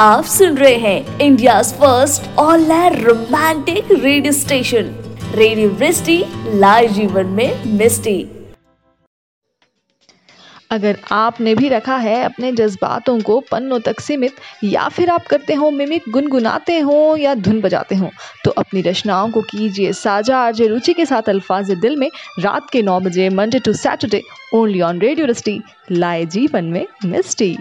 आप सुन रहे हैं India first all romantic radio station radio Vrishti live जीवन में मिस्टी अगर आपने भी रखा है अपने जज्बातों को पन्नों तक सीमित, या फिर आप करते हो, मिमिक गुनगुनाते हो, या धुन बजाते हो तो अपनी रचनाओं को कीजिए साझा आरजे रुचि के साथ अल्फाज दिल में रात के नौ बजे Monday to Saturday only on radio rusty लाए जीवन में मिस्टी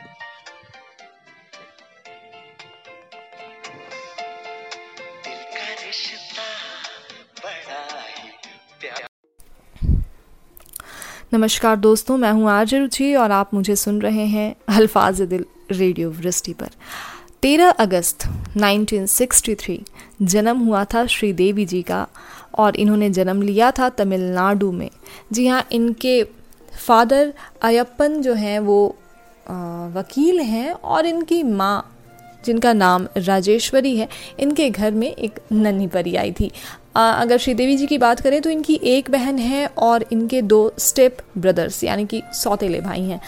नमस्कार दोस्तों मैं हूँ आर्ज रुचि और आप मुझे सुन रहे हैं अल्फाज दिल रेडियो वृष्टि पर। 13 अगस्त 1963 जन्म हुआ था श्रीदेवी जी का और इन्होंने जन्म लिया था तमिलनाडु में। जी हाँ इनके फादर अयप्पन जो हैं वो आ, वकील हैं और इनकी माँ जिनका नाम राजेश्वरी है इनके घर में एक नन्ही परी आई थी। अगर श्रीदेवी जी की बात करें तो इनकी एक बहन है और इनके दो स्टेप ब्रदर्स, यानी कि सौतेले भाई हैं।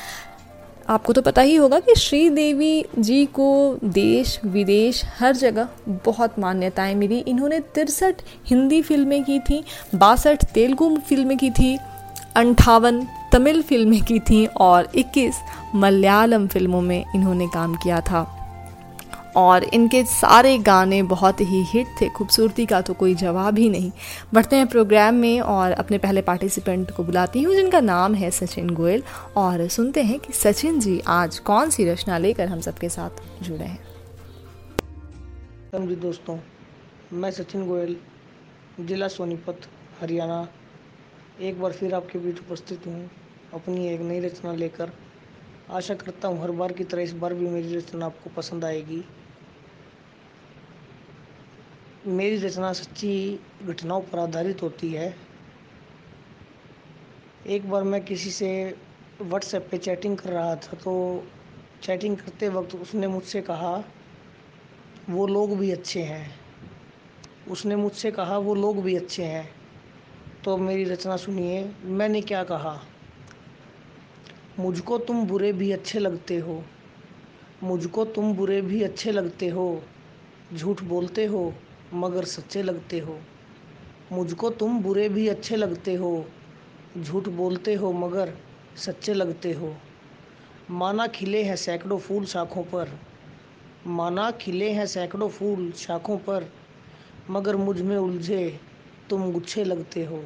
आपको तो पता ही होगा कि श्रीदेवी जी को देश, विदेश, हर जगह बहुत मान्यताएँ मिली। इन्होंने तिरसठ हिंदी फ़िल्में की थी, बासठ तेलुगु फ़िल्में की थी, अंठावन तमिल फ़िल्में की थी और 21 मलयालम फ़िल्मों में इन्होंने काम किया था। और इनके सारे गाने बहुत ही हिट थे, खूबसूरती का तो कोई जवाब ही नहीं। बढ़ते हैं प्रोग्राम में और अपने पहले पार्टिसिपेंट को बुलाती हूँ, जिनका नाम है सचिन गोयल। और सुनते हैं कि सचिन जी आज कौन सी रचना लेकर हम सबके साथ जुड़े हैं। दोस्तों, मैं सचिन गोयल, जिला सोनीपत, हरियाणा। एक बार फिर आपके बीच उपस्थित हूँ, अपनी एक नई रचना लेकर। आशा करता हूँ हर बार की तरह इस बार भी मेरी रचना आपको पसंद आएगी। मेरी रचना सच्ची घटनाओं पर आधारित होती है। एक बार मैं किसी से व्हाट्सएप पे चैटिंग कर रहा था तो चैटिंग करते वक्त उसने मुझसे कहा, वो लोग भी अच्छे हैं। उसने मुझसे कहा, वो लोग भी अच्छे हैं। तो मेरी रचना सुनिए, मैंने क्या कहा? मुझको तुम बुरे भी अच्छे लगते हो। मुझको तुम बुरे भी अच्छे लगते हो। झूठ बोलते हो। मगर सच्चे लगते हो। मुझको तुम बुरे भी अच्छे लगते हो, झूठ बोलते हो मगर सच्चे लगते हो। माना खिले हैं सैकड़ों फूल शाखों पर, माना खिले हैं सैकड़ों फूल शाखों पर, मगर मुझमें उलझे तुम गुच्छे लगते हो।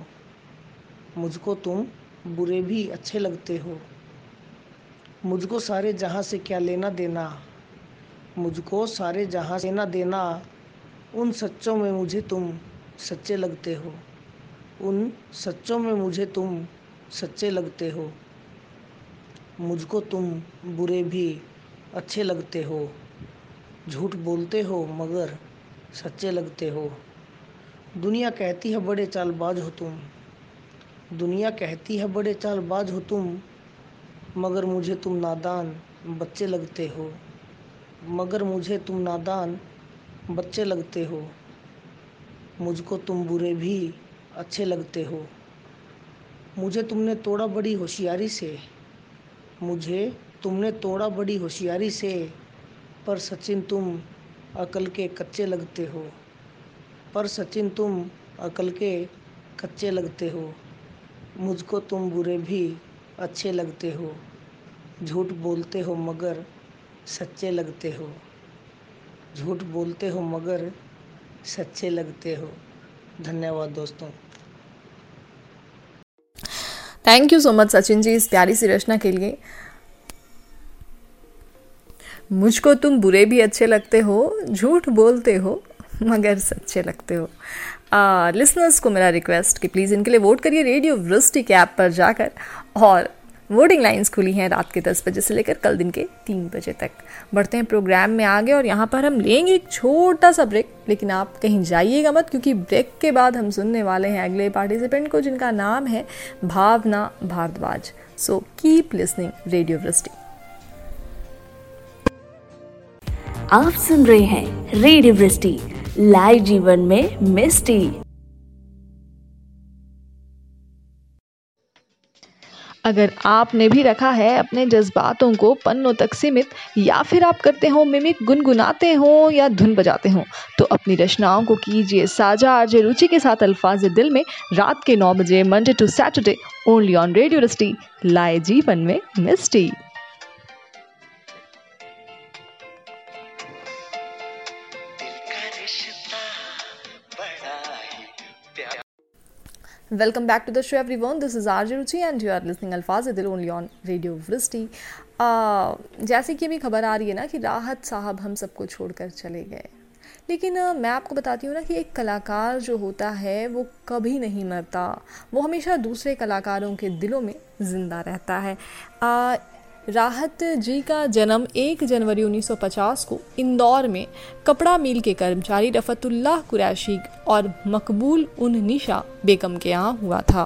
मुझको तुम बुरे भी अच्छे लगते हो। मुझको सारे जहाँ से क्या लेना देना, मुझको सारे जहाँ से ना देना उन सच्चों में मुझे तुम सच्चे लगते हो। उन सच्चों में मुझे तुम सच्चे लगते हो। मुझको तुम बुरे भी अच्छे लगते हो। झूठ बोलते हो, मगर सच्चे लगते हो। दुनिया कहती है, बड़े चालबाज हो तुम। दुनिया कहती है, बड़े चालबाज हो तुम। मगर मुझे तुम नादान बच्चे लगते हो। मगर मुझे तुम नादान बच्चे लगते हो, मुझको तुम बुरे भी अच्छे लगते हो। मुझे तुमने तोड़ा बड़ी होशियारी से, मुझे तुमने तोड़ा बड़ी होशियारी से, पर सचिन तुम अकल के कच्चे लगते हो। पर सचिन तुम अकल के कच्चे लगते हो, मुझको तुम बुरे भी अच्छे लगते हो। झूठ बोलते हो मगर सच्चे लगते हो। झूठ बोलते हो मगर सच्चे लगते हो। धन्यवाद दोस्तों। Thank you so much Sachin ji, इस प्यारी सी रचना के लिए। मुझको तुम बुरे भी अच्छे लगते हो, झूठ बोलते हो, मगर सच्चे लगते हो। लिसनर्स को मेरा रिक्वेस्ट कि प्लीज़ इनके लिए वोट करिए रेडियो वृष्टि के ऐप पर जाकर और वोटिंग लाइंस खुली हैं रात के दस बजे से लेकर कल दिन के तीन बजे तक। बढ़ते हैं प्रोग्राम में आगे और यहाँ पर हम लेंगे एक छोटा सा ब्रेक, लेकिन आप कहीं जाइएगा मत, क्योंकि ब्रेक के बाद हम सुनने वाले हैं अगले पार्टिसिपेंट को, जिनका नाम है Bhavna Bhardwaj. So keep listening radio Vrishti आप सुन रहे हैं रेडियो वृष्टि लाइव जीवन में मिस्टी। अगर आपने भी रखा है अपने जज्बातों को पन्नों तक सीमित, या फिर आप करते हो, मिमिक गुनगुनाते हो, या धुन बजाते हो तो अपनी रचनाओं को कीजिए साझा आरजे रुचि के साथ अल्फाज दिल में रात के नौ बजे, Monday to Saturday, only on radio rusty, लाए जीवन में मिस्टी। Welcome back to the show everyone this is R Ruchi and you are listening Alfaaz Dil only on radio वृष्टि जैसे कि अभी खबर आ रही है ना कि राहत साहब हम सबको छोड़कर चले गए। लेकिन uh, मैं आपको बताती हूँ ना कि एक कलाकार जो होता है वो कभी नहीं मरता। वो हमेशा दूसरे कलाकारों के दिलों में ज़िंदा रहता है। Uh, राहत जी का जन्म 1 जनवरी 1950 को इंदौर में कपड़ा मिल के कर्मचारी रफ़तुल्लाह कुरैशी और मकबूल उन निशा बेगम के यहाँ हुआ था।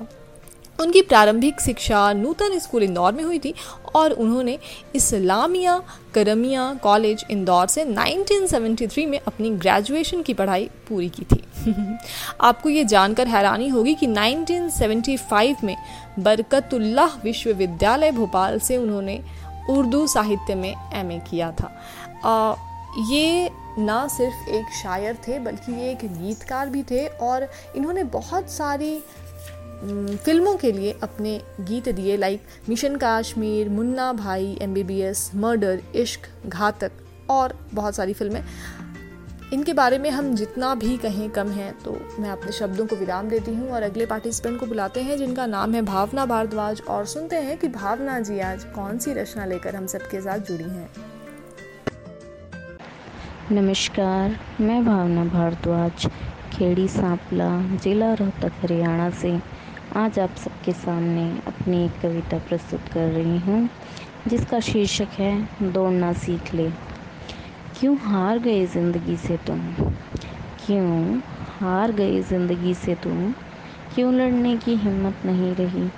उनकी प्रारंभिक शिक्षा नूतन स्कूल इंदौर में हुई थी और उन्होंने इस्लामिया करमिया कॉलेज इंदौर से 1973 में अपनी ग्रेजुएशन की पढ़ाई पूरी की थी। आपको ये जानकर हैरानी होगी कि 1975 में बरकतुल्लाह विश्वविद्यालय भोपाल से उन्होंने उर्दू साहित्य में एमए किया था। आ, ये ना सिर्फ़ एक शायर थे बल्कि ये एक गीतकार भी थे और इन्होंने बहुत सारी फ़िल्मों के लिए अपने गीत दिए like mission Kashmir, Munna Bhai M B B S murder, Ishq, Ghatak और बहुत सारी फ़िल्में। इनके बारे में हम जितना भी कहें कम है तो मैं अपने शब्दों को विराम देती हूँ और अगले पार्टिसिपेंट को बुलाते हैं, जिनका नाम है भावना भारद्वाज और सुनते हैं कि भावना जी आज कौन सी रचना लेकर हम सबके साथ जुड़ी हैं। नमस्कार, मैं भावना भारद्वाज, खेड़ी, सांपला, जिला रोहतक, हरियाणा से। आज आप सबके सामने अपनी एक कविता प्रस्तुत कर रही हूँ, जिसका शीर्षक है, दौड़ना सीख ले। क्यों हार गए ज़िंदगी से तुम? क्यों हार गए ज़िंदगी से तुम? क्यों लड़ने की हिम्मत नहीं रही?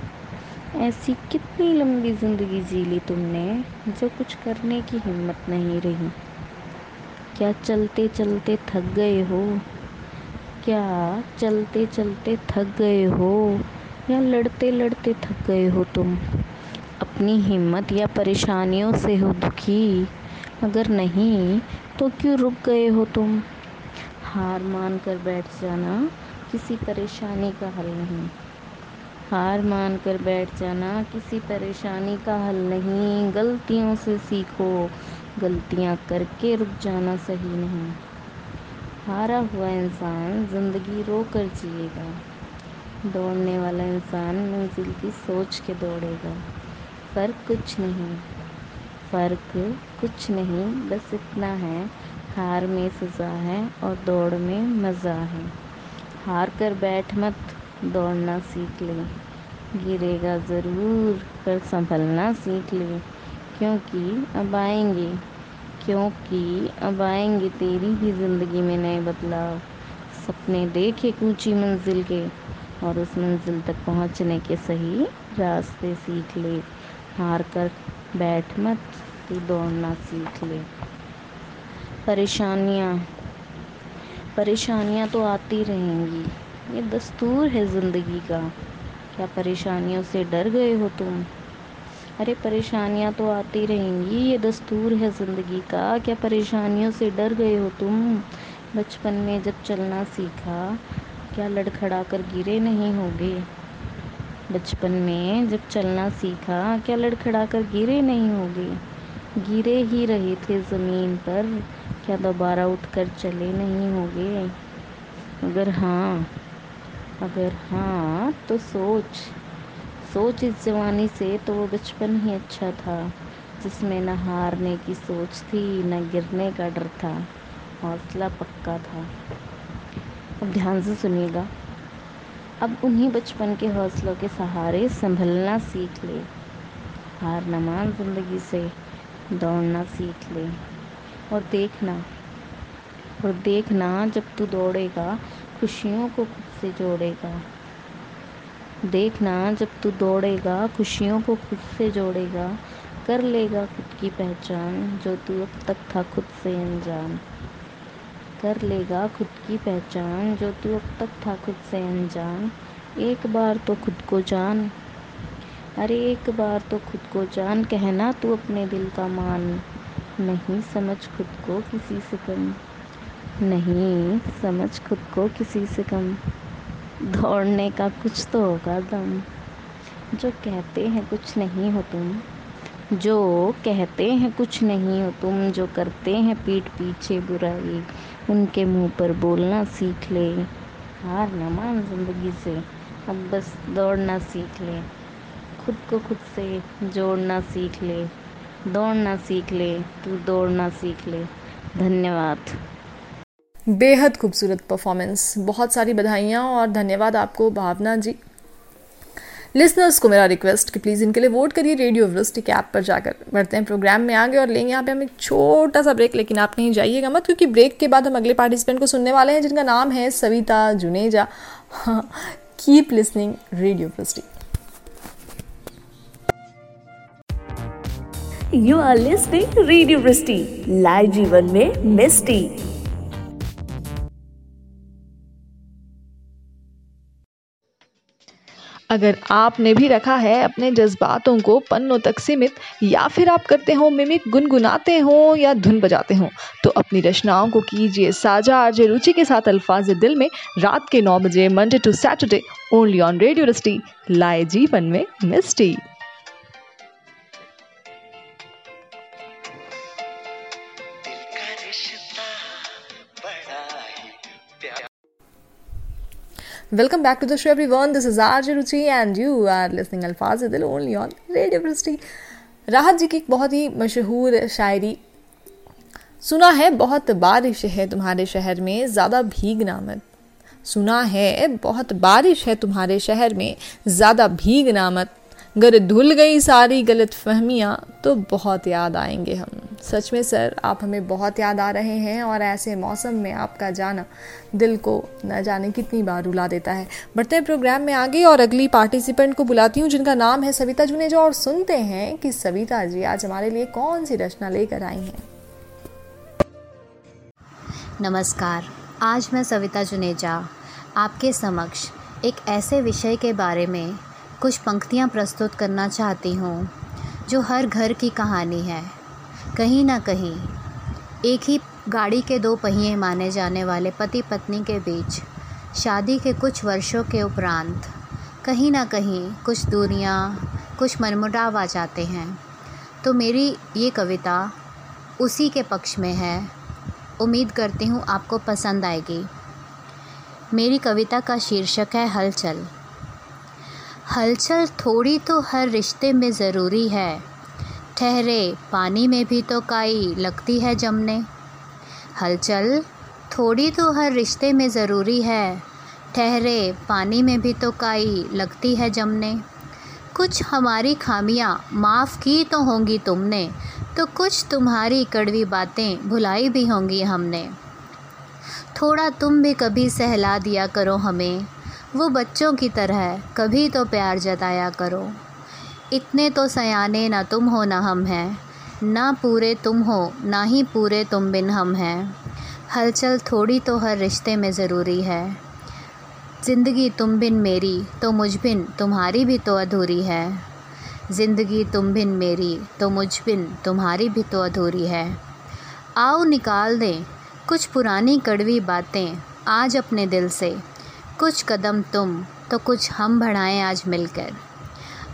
ऐसी कितनी लंबी ज़िंदगी जी ली तुमने, जो कुछ करने की हिम्मत नहीं रही? क्या चलते चलते थक गए हो? क्या चलते चलते थक गए हो? या लड़ते लड़ते थक गए हो तुम। अपनी हिम्मत या परेशानियों से हो दुखी अगर नहीं तो क्यों रुक गए हो तुम? हार मान कर बैठ जाना किसी परेशानी का हल नहीं। हार मान कर बैठ जाना किसी परेशानी का हल नहीं। गलतियों से सीखो, गलतियाँ करके रुक जाना सही नहीं। हारा हुआ इंसान ज़िंदगी रो कर जिएगा। दौड़ने वाला इंसान मंजिल की सोच के दौड़ेगा। फ़र्क कुछ नहीं। फ़र्क कुछ नहीं, बस इतना है, हार में सज़ा है और दौड़ में मज़ा है। हार कर बैठ मत, दौड़ना सीख ले। गिरेगा ज़रूर, पर संभलना सीख ले। क्योंकि अब आएँगे, क्योंकि अब आएँगे तेरी भी ज़िंदगी में नए बदलाव। सपने देखे ऊँची मंजिल के और उस मंजिल तक पहुँचने के सही रास्ते सीख ले। हार कर बैठ मत तू दौड़ना सीख ले। परेशानियाँ। परेशानियाँ तो आती रहेंगी। ये दस्तूर है ज़िंदगी का। क्या परेशानियों से डर गए हो तुम? अरे, परेशानियाँ तो आती रहेंगी। ये दस्तूर है ज़िंदगी का। क्या परेशानियों से डर गए हो तुम? बचपन में जब चलना सीखा क्या लड़खड़ा कर गिरे नहीं होगे? बचपन में जब चलना सीखा, क्या लड़खड़ा कर गिरे नहीं होगे? गिरे ही रहे थे ज़मीन पर, क्या दोबारा उठकर चले नहीं होगे? अगर हाँ अगर हाँ तो सोच। सोच इस जवानी से तो वो बचपन ही अच्छा था, जिसमें न हारने की सोच थी, न गिरने का डर था। हौसला पक्का था। अब ध्यान से सुनिएगा। अब उन्हीं बचपन के हौसलों के सहारे संभलना सीख ले। हार न मान ज़िंदगी से, दौड़ना सीख ले। और देखना और देखना जब तू दौड़ेगा, खुशियों को खुद से जोड़ेगा। देखना जब तू दौड़ेगा, खुशियों को खुद से जोड़ेगा। कर लेगा खुद की पहचान, जो तू अब तक था खुद से अनजान कर लेगा खुद की पहचान, जो तू अब तक था खुद से अनजान। एक बार तो खुद को जान। अरे, एक बार तो खुद को जान, कहना तू अपने दिल का मान। नहीं समझ खुद को किसी से कम। नहीं समझ खुद को किसी से कम। दौड़ने का कुछ तो होगा दम। जो कहते हैं कुछ नहीं हो तुम। जो कहते हैं कुछ नहीं हो तुम। जो करते हैं पीठ पीछे बुराई। उनके मुँह पर बोलना सीख ले। हार न मान ज़िंदगी से, अब बस दौड़ना सीख ले। खुद को खुद से जोड़ना सीख ले। दौड़ना सीख ले, तू दौड़ना सीख ले। धन्यवाद। बेहद खूबसूरत परफॉर्मेंस बहुत सारी बधाइयाँ और धन्यवाद आपको, भावना जी। लिसनर्स को मेरा रिक्वेस्ट कि प्लीज़ इनके लिए वोट करिए रेडियो वृष्टि के ऐप पर जाकर। बढ़ते हैं प्रोग्राम में आगे और लेंगे यहाँ पे हम एक छोटा सा ब्रेक लेकिन आप नहीं जाइएगा मत, क्योंकि ब्रेक के बाद हम अगले पार्टिसिपेंट को सुनने वाले हैं, जिनका नाम है Savita Juneja. Keep listening radio Vrishti you are listening radio Vrishti live जीवन में मिस्टी। अगर आपने भी रखा है अपने जज्बातों को पन्नों तक सीमित, या फिर आप करते हो, मिमिक गुनगुनाते हो, या धुन बजाते हो तो अपनी रचनाओं को कीजिए साझा आरजे रुचि के साथ अल्फाज दिल में रात के नौ बजे Monday to Saturday only on radio rusty लाए जीवन में मिस्टी। Welcome back to the show everyone this is R J Ruchi and you are listening Alfaaz Dil only on radio Vrishti राहत जी की एक बहुत ही मशहूर शायरी सुना है बहुत बारिश है तुम्हारे शहर में ज़्यादा भीग ना सुना है बहुत बारिश है तुम्हारे शहर में ज़्यादा भीग नामत अगर धुल गई सारी गलत फहमियाँ तो बहुत याद आएँगे हम। सच में सर, आप हमें बहुत याद आ रहे हैं और ऐसे मौसम में आपका जाना दिल को न जाने कितनी बार रुला देता है। बढ़ते हैं प्रोग्राम में आगे और अगली पार्टिसिपेंट को बुलाती हूँ, जिनका नाम है सविता जुनेजा और सुनते हैं कि सविता जी आज हमारे लिए कौन सी रचना लेकर आई हैं। नमस्कार, आज मैं सविता जुनेजा, आपके समक्ष एक ऐसे विषय के बारे में कुछ पंक्तियाँ प्रस्तुत करना चाहती हूँ, जो हर घर की कहानी है। कहीं ना कहीं, एक ही गाड़ी के दो पहिए माने जाने वाले पति पत्नी के बीच, शादी के कुछ वर्षों के उपरांत, कहीं ना कहीं कुछ दूरियाँ, कुछ मनमुटाव आ जाते हैं। तो मेरी ये कविता उसी के पक्ष में है। उम्मीद करती हूँ आपको पसंद आएगी। मेरी कविता का शीर्षक है हलचल। हलचल थोड़ी तो हर रिश्ते में ज़रूरी है। ठहरे, पानी में भी तो काई लगती है जमने। हलचल थोड़ी तो हर रिश्ते में ज़रूरी है। ठहरे, पानी में भी तो काई लगती है जमने। कुछ हमारी खामियाँ माफ़ की तो होंगी तुमने तो कुछ तुम्हारी कड़वी बातें भुलाई भी होंगी हमने। थोड़ा तुम भी कभी सहला दिया करो हमें। वो बच्चों की तरह कभी तो प्यार जताया करो। इतने तो सयाने ना तुम हो ना हम हैं। ना पूरे तुम हो, ना ही पूरे तुम बिन हम हैं। हलचल थोड़ी तो हर रिश्ते में ज़रूरी है। ज़िंदगी तुम बिन मेरी तो मुझ बिन तुम्हारी भी तो अधूरी है। ज़िंदगी तुम बिन मेरी तो मुझ बिन तुम्हारी भी तो अधूरी है। आओ निकाल दें कुछ पुरानी कड़वी बातें आज अपने दिल से। कुछ कदम तुम तो कुछ हम बढ़ाएँ आज मिलकर।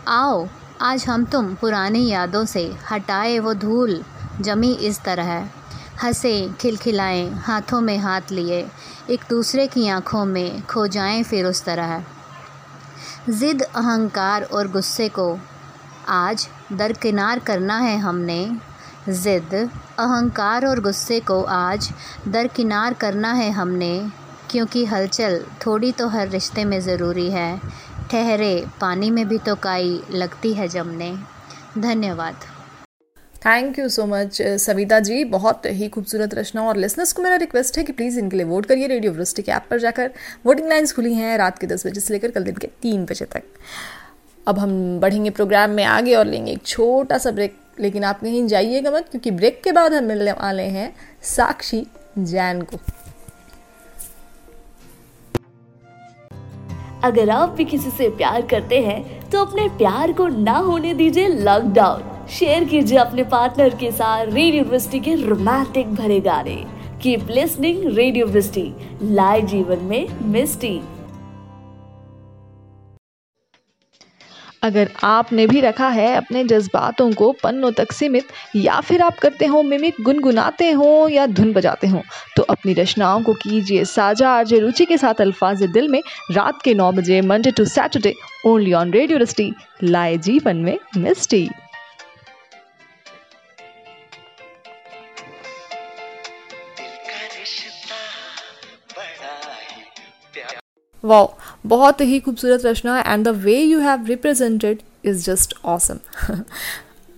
आओ, आज हम तुम पुरानी यादों से हटाए वो धूल, जमी इस तरह। हंसे, खिलखिलाएँ, हाथों में हाथ लिए, एक दूसरे की आँखों में खो जाएँ फिर उस तरह। ज़िद, अहंकार और गुस्से को आज दरकिनार करना है हमने। ज़िद, अहंकार और गुस्से को आज दरकिनार करना है हमने। क्योंकि हलचल थोड़ी तो हर रिश्ते में ज़रूरी है। ठहरे, पानी में भी तो काई लगती है जमने। धन्यवाद। Thank you so much Savita ji. बहुत ही खूबसूरत रचना और लिसनर्स को मेरा रिक्वेस्ट है कि प्लीज़ इनके लिए वोट करिए रेडियो वृष्टि के ऐप पर जाकर। वोटिंग लाइन्स खुली हैं रात के दस बजे से लेकर कल दिन के तीन बजे तक। अब हम बढ़ेंगे प्रोग्राम में आगे और लेंगे एक छोटा सा ब्रेक लेकिन आप कहीं जाइएगा मत, क्योंकि ब्रेक के बाद हम मिलने वाले हैं साक्षी जैन को। अगर आप भी किसी से प्यार करते हैं तो अपने प्यार को ना होने दीजिए लॉकडाउन शेयर कीजिए अपने पार्टनर के साथ रेडियो वृष्टि के रोमांटिक भरे गाने। कीप लिस्निंग रेडियो वृष्टि लाए जीवन में मिस्टी अगर आपने भी रखा है अपने जज्बातों को पन्नों तक सीमित या फिर आप करते हो मिमिक गुनगुनाते हो या धुन बजाते हो तो अपनी रचनाओं को कीजिए साझा आरजे रुचि के साथ अल्फाज दिल में रात के नौ बजे Monday to Saturday only on radio rusty लाए जीवन में मिस्टी। वाओ बहुत ही खूबसूरत रचना है and the way you have represented is just awesome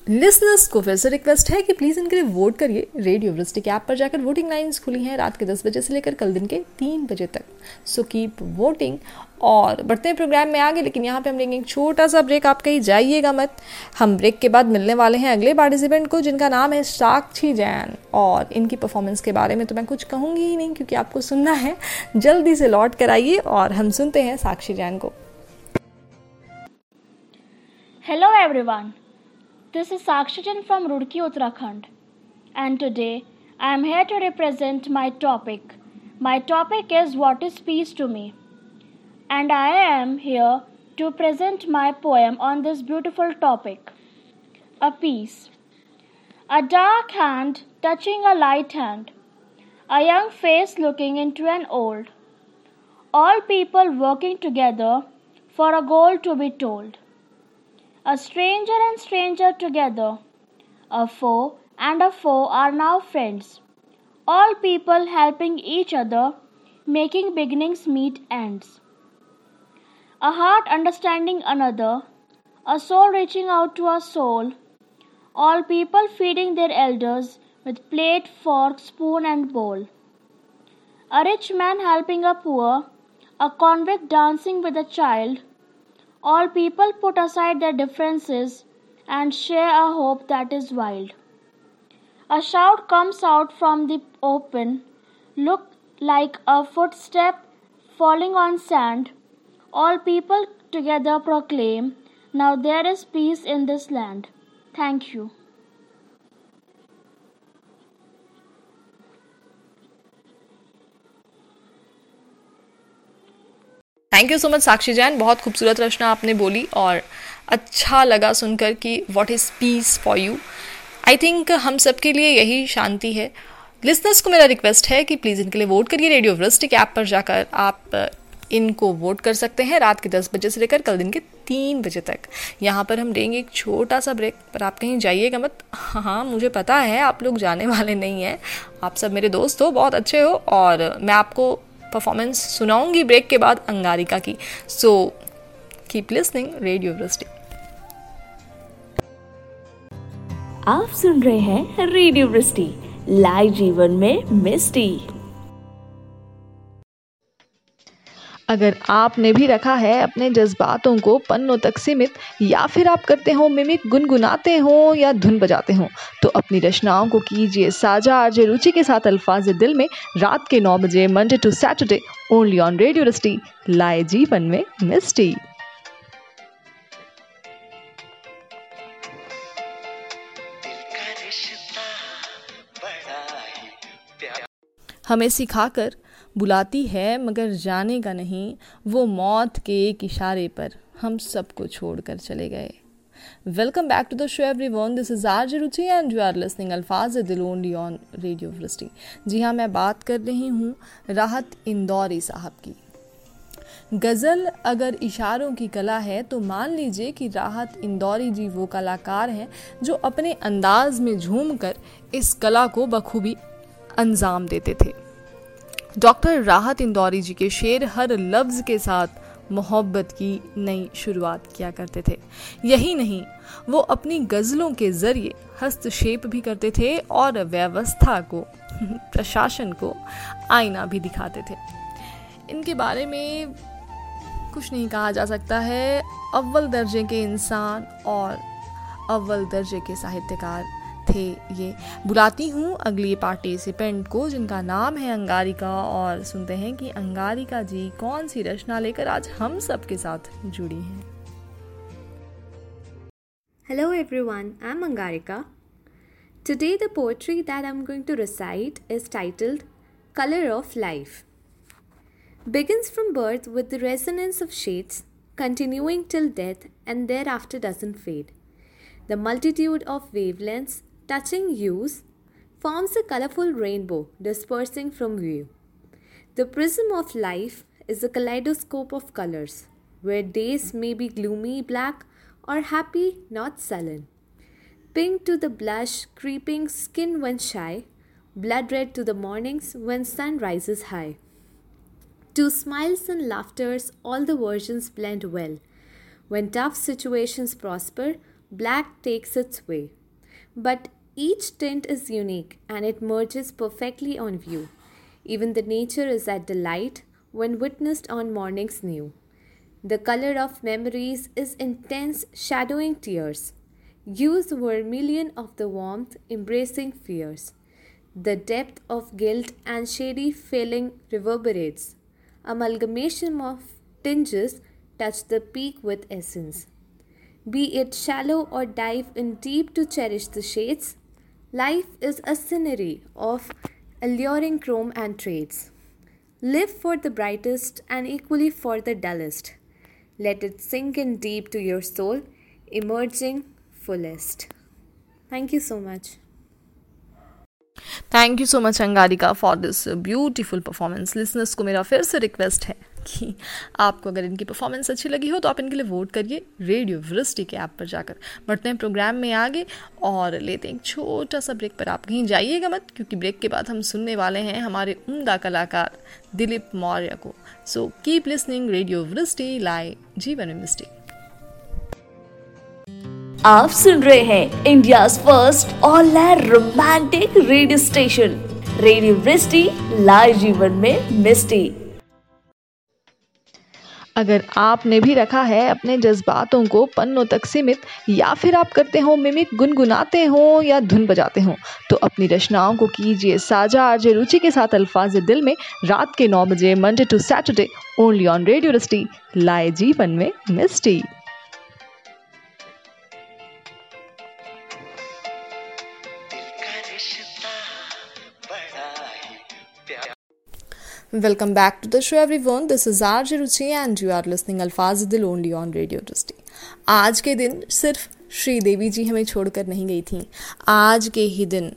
listeners को फिर से रिक्वेस्ट है कि प्लीज़ इनके लिए वोट करिए रेडियो वृष्टि के ऐप पर जाकर वोटिंग लाइन्स खुली हैं रात के दस बजे से लेकर कल दिन के तीन बजे तक. सो कीप वोटिंग और बढ़ते हैं प्रोग्राम में आगे लेकिन यहाँ पे हम लेंगे एक छोटा सा ब्रेक आप कहीं जाइएगा मत हम ब्रेक के बाद मिलने वाले हैं अगले पार्टिसिपेंट को जिनका नाम है साक्षी जैन और इनकी परफॉर्मेंस के बारे में तो मैं कुछ कहूँगी ही नहीं क्योंकि आपको सुनना है जल्दी से लौट कर आइए और हम सुनते हैं साक्षी जैन को hello everyone This is Sakshijan from Rudki, Uttarakhand. And today I am here to represent my topic. My topic is What is Peace to Me? And I am here to present my poem on this beautiful topic. A peace. A dark hand touching a light hand. A young face looking into an old. All people working together for a goal to be told. A stranger and stranger together. A foe and a foe are now friends. All people helping each other, making beginnings meet ends. A heart understanding another, a soul reaching out to a soul. All people feeding their elders with plate, fork, spoon, and bowl. A rich man helping a poor, a convict dancing with a child all people put aside their differences and share a hope that is wild. A shout comes out from the open, look like a footstep falling on sand. All people together proclaim, Now there is peace in this land. Thank you. Thank you so much Sakshi Jain बहुत खूबसूरत रचना आपने बोली और अच्छा लगा सुनकर कि what is peace for you I think हम सबके लिए यही शांति है लिसनर्स को मेरा रिक्वेस्ट है कि प्लीज़ इनके लिए वोट करिए रेडियो वृस्टिक ऐप पर जाकर आप इनको वोट कर सकते हैं रात के दस बजे से लेकर कल दिन के तीन बजे तक। यहाँ पर हम देंगे एक छोटा सा ब्रेक, पर आप कहीं जाइएगा मत। हाँ मुझे पता है आप लोग जाने वाले नहीं हैं। आप सब मेरे दोस्त हो, बहुत अच्छे हो, और मैं आपको परफॉर्मेंस सुनाऊँगी ब्रेक के बाद अंगारिका की। सो कीप लिसनिंग रेडियो वृष्टि आप सुन रहे हैं रेडियो वृष्टि लाइव जीवन में मिस्टी। अगर आपने भी रखा है अपने जज्बातों को पन्नों तक सीमित, या फिर आप करते हो, मिमिक गुनगुनाते हो, या धुन बजाते हो तो अपनी रचनाओं को कीजिए साझा आरजे रुचि के साथ अल्फाज दिल में रात के नौ बजे Monday to Saturday only on radio rusty लाए जीवन में मिस्टी। हमें सिखाकर बुलाती है, मगर जाने का नहीं वो मौत के एक इशारे पर। हम सबको छोड़कर चले गए। Welcome back to the show everyone this is R Ruchi and you are listening Alfaaz Dil only on radio वृष्टि जी हाँ मैं बात कर रही हूँ राहत इंदौरी साहब की। गज़ल अगर इशारों की कला है तो मान लीजिए कि राहत इंदौरी जी वो कलाकार हैं जो अपने अंदाज में झूम कर इस कला को बखूबी अंजाम देते थे। डॉक्टर राहत इंदौरी जी के शेर हर लफ्ज़ के साथ मोहब्बत की नई शुरुआत किया करते थे। यही नहीं, वो अपनी गज़लों के ज़रिए हस्तक्षेप भी करते थे और व्यवस्था को, प्रशासन को आईना भी दिखाते थे। इनके बारे में कुछ नहीं कहा जा सकता है। अव्वल दर्जे के इंसान और अव्वल दर्जे के साहित्यकार थे ये। बुलाती हूँ अगली पार्टिसिपेंट को, जिनका नाम है अंगारिका, और सुनते हैं कि अंगारिका जी कौन सी रचना लेकर आज हम सब के साथ जुड़ी हैं। Hello everyone I am Angarika. Today the poetry that I am going to recite is titled colour of life begins from birth with the resonance of shades continuing till death and thereafter doesn't fade the multitude of wavelengths touching hues forms a colorful rainbow dispersing from view. The prism of life is a kaleidoscope of colors, where days may be gloomy black or happy, not sullen. Pink to the blush, creeping skin when shy, blood red to the mornings when sun rises high. To smiles and laughters, all the versions blend well. When tough situations prosper, black takes its way. But each tint is unique and it merges perfectly on view. Even the nature is at delight when witnessed on mornings new. The color of memories is intense, shadowing tears. Use vermilion of the warmth, embracing fears. The depth of guilt and shady feeling reverberates. Amalgamation of tinges touch the peak with essence. Be it shallow or dive in deep to cherish the shades, life is a scenery of alluring chrome and trades. Live for the brightest and equally for the dullest. Let it sink in deep to your soul, emerging fullest. Thank you so much. Thank you so much Angarika for this beautiful performance listeners को मेरा फिर से request है कि आपको अगर इनकी performance अच्छी लगी हो तो आप इनके लिए वोट करिए रेडियो वृष्टि के ऐप पर जाकर। बढ़ते हैं प्रोग्राम में आगे और लेते हैं एक छोटा सा ब्रेक पर। आप कहीं जाइएगा मत, क्योंकि ब्रेक के बाद हम सुनने वाले हैं हमारे उमदा कलाकार दिलीप मौर्य को। सो कीप लिसनिंग रेडियो वृष्टि लाई जीवन मिस्टी आप सुन रहे हैं India first all romantic radio station radio Vrishti live जीवन में मिस्टी अगर आपने भी रखा है अपने जज्बातों को पन्नों तक सीमित, या फिर आप करते हो, मिमिक गुनगुनाते हो, या धुन बजाते हो तो अपनी रचनाओं को कीजिए साझा आरजे रुचि के साथ अल्फाज दिल में रात के नौ बजे, Monday to Saturday, only on radio लाए जीवन में मिस्टी। Welcome back to the show, everyone. This is RJ Ruchi and you are listening Alfaz Dil only on Radio Tuesday. आज के दिन सिर्फ़ श्री देवी जी हमें छोड़कर नहीं गई थी आज के ही दिन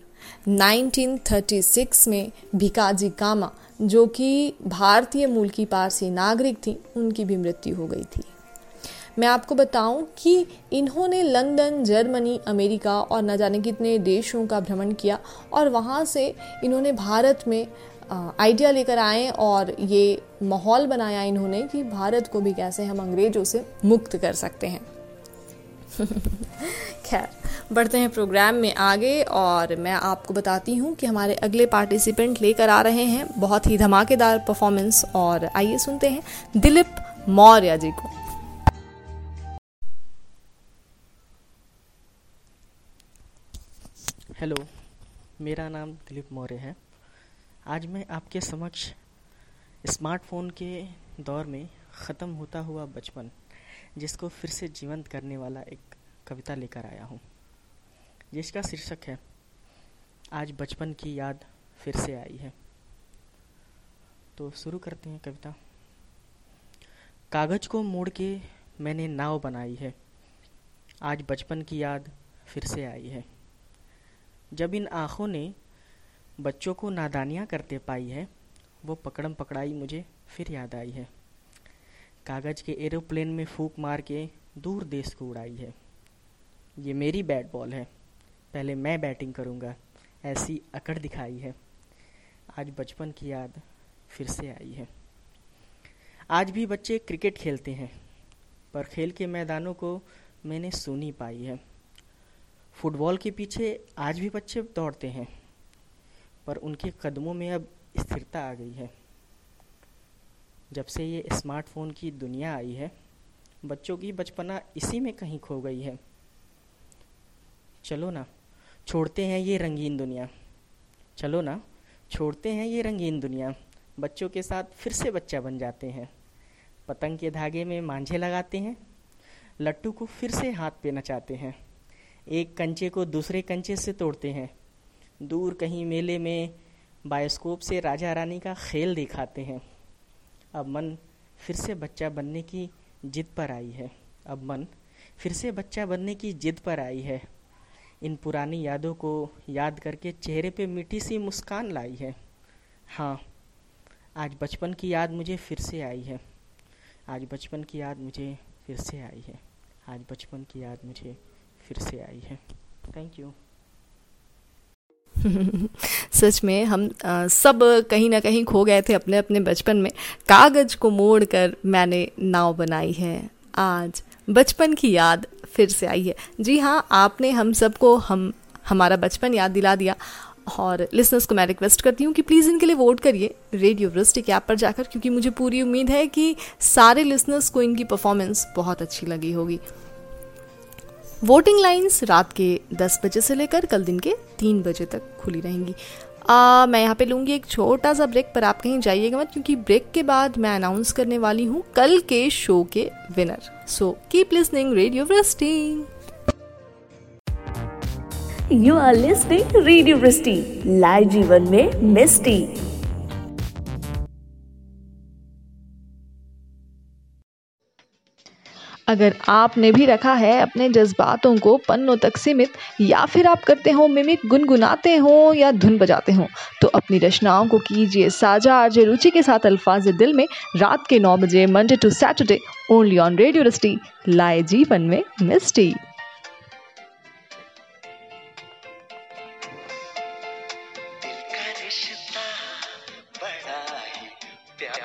1936 में भिकाजी कामा, जो कि भारतीय मूल की पारसी नागरिक थी, उनकी भी मृत्यु हो गई थी मैं आपको बताऊँ कि इन्होंने लंदन, जर्मनी, अमेरिका और न जाने कितने देशों का भ्रमण किया और वहाँ से इन्होंने भारत में आइडिया लेकर आए और ये माहौल बनाया इन्होंने कि भारत को भी कैसे हम अंग्रेज़ों से मुक्त कर सकते हैं। खैर, बढ़ते हैं प्रोग्राम में आगे और मैं आपको बताती हूँ कि हमारे अगले पार्टिसिपेंट लेकर आ रहे हैं। बहुत ही धमाकेदार परफॉर्मेंस और आइए सुनते हैं दिलीप मौर्य जी को। हेलो मेरा नाम दिलीप मौर्य है। आज मैं आपके समक्ष स्मार्टफ़ोन के दौर में ख़त्म होता हुआ बचपन, जिसको फिर से जीवंत करने वाला एक कविता लेकर आया हूँ, जिसका शीर्षक है, आज बचपन की याद फिर से आई है। तो शुरू करते हैं कविता। कागज़ को मोड़ के मैंने नाव बनाई है। आज बचपन की याद फिर से आई है। जब इन आँखों ने बच्चों को नादानियाँ करते पाई है, वो पकड़म पकड़ाई मुझे फिर याद आई है। कागज़ के एरोप्लेन में फूक मार के दूर देश को उड़ाई है। ये मेरी बैट बॉल है, पहले मैं बैटिंग करूँगा, ऐसी अकड़ दिखाई है। आज बचपन की याद फिर से आई है। आज भी बच्चे क्रिकेट खेलते हैं, पर खेल के मैदानों को मैंने सुनी पाई है। फुटबॉल के पीछे आज भी बच्चे दौड़ते हैं पर उनके कदमों में अब स्थिरता आ गई है। जब से ये स्मार्टफ़ोन की दुनिया आई है, बच्चों की बचपना इसी में कहीं खो गई है। चलो ना, छोड़ते हैं ये रंगीन दुनिया। चलो ना, छोड़ते हैं ये रंगीन दुनिया। बच्चों के साथ फिर से बच्चा बन जाते हैं। पतंग के धागे में मांझे लगाते हैं। लट्टू को फिर से हाथ पे नचाते हैं। एक कंचे को दूसरे कंचे से तोड़ते हैं। दूर कहीं मेले में बायोस्कोप से राजा रानी का खेल दिखाते हैं। अब मन फिर से बच्चा बनने की जिद पर आई है। अब मन फिर से बच्चा बनने की जिद पर आई है। इन पुरानी यादों को याद करके चेहरे पे मीठी सी मुस्कान लाई है। हाँ आज बचपन की याद मुझे फिर से आई है। आज बचपन की याद मुझे फिर से आई है। आज बचपन की याद मुझे फिर से आई है। थैंक यू सच में हम आ, सब कहीं ना कहीं खो गए थे अपने अपने बचपन में। कागज़ को मोड़ कर मैंने नाव बनाई है। आज बचपन की याद फिर से आई है। जी हाँ आपने हम सबको हम हमारा बचपन याद दिला दिया। और लिसनर्स को मैं रिक्वेस्ट करती हूँ कि प्लीज़ इनके लिए वोट करिए रेडियो वृष्टि के ऐप पर जाकर क्योंकि मुझे पूरी उम्मीद है कि सारे लिसनर्स को इनकी परफॉर्मेंस बहुत अच्छी लगी होगी। वोटिंग लाइंस रात के 10 बजे से लेकर कल दिन के 3 बजे तक खुली रहेंगी। आ, मैं यहाँ पे लूँगी एक छोटा सा ब्रेक पर आप कहीं जाइएगा मत क्योंकि ब्रेक के बाद मैं अनाउंस करने वाली हूँ कल के शो के winner so keep listening radio Vrishti you are listening radio Vrishti live जीवन में मिस्टी अगर आपने भी रखा है अपने जज्बातों को पन्नों तक सीमित, या फिर आप करते हो, मिमिक गुनगुनाते हो, या धुन बजाते हो तो अपनी रचनाओं को कीजिए साझा आरजे रुचि के साथ अल्फाज दिल में रात के नौ बजे, Monday to Saturday, only on radio rusty, लाए जीवन में मिस्टी।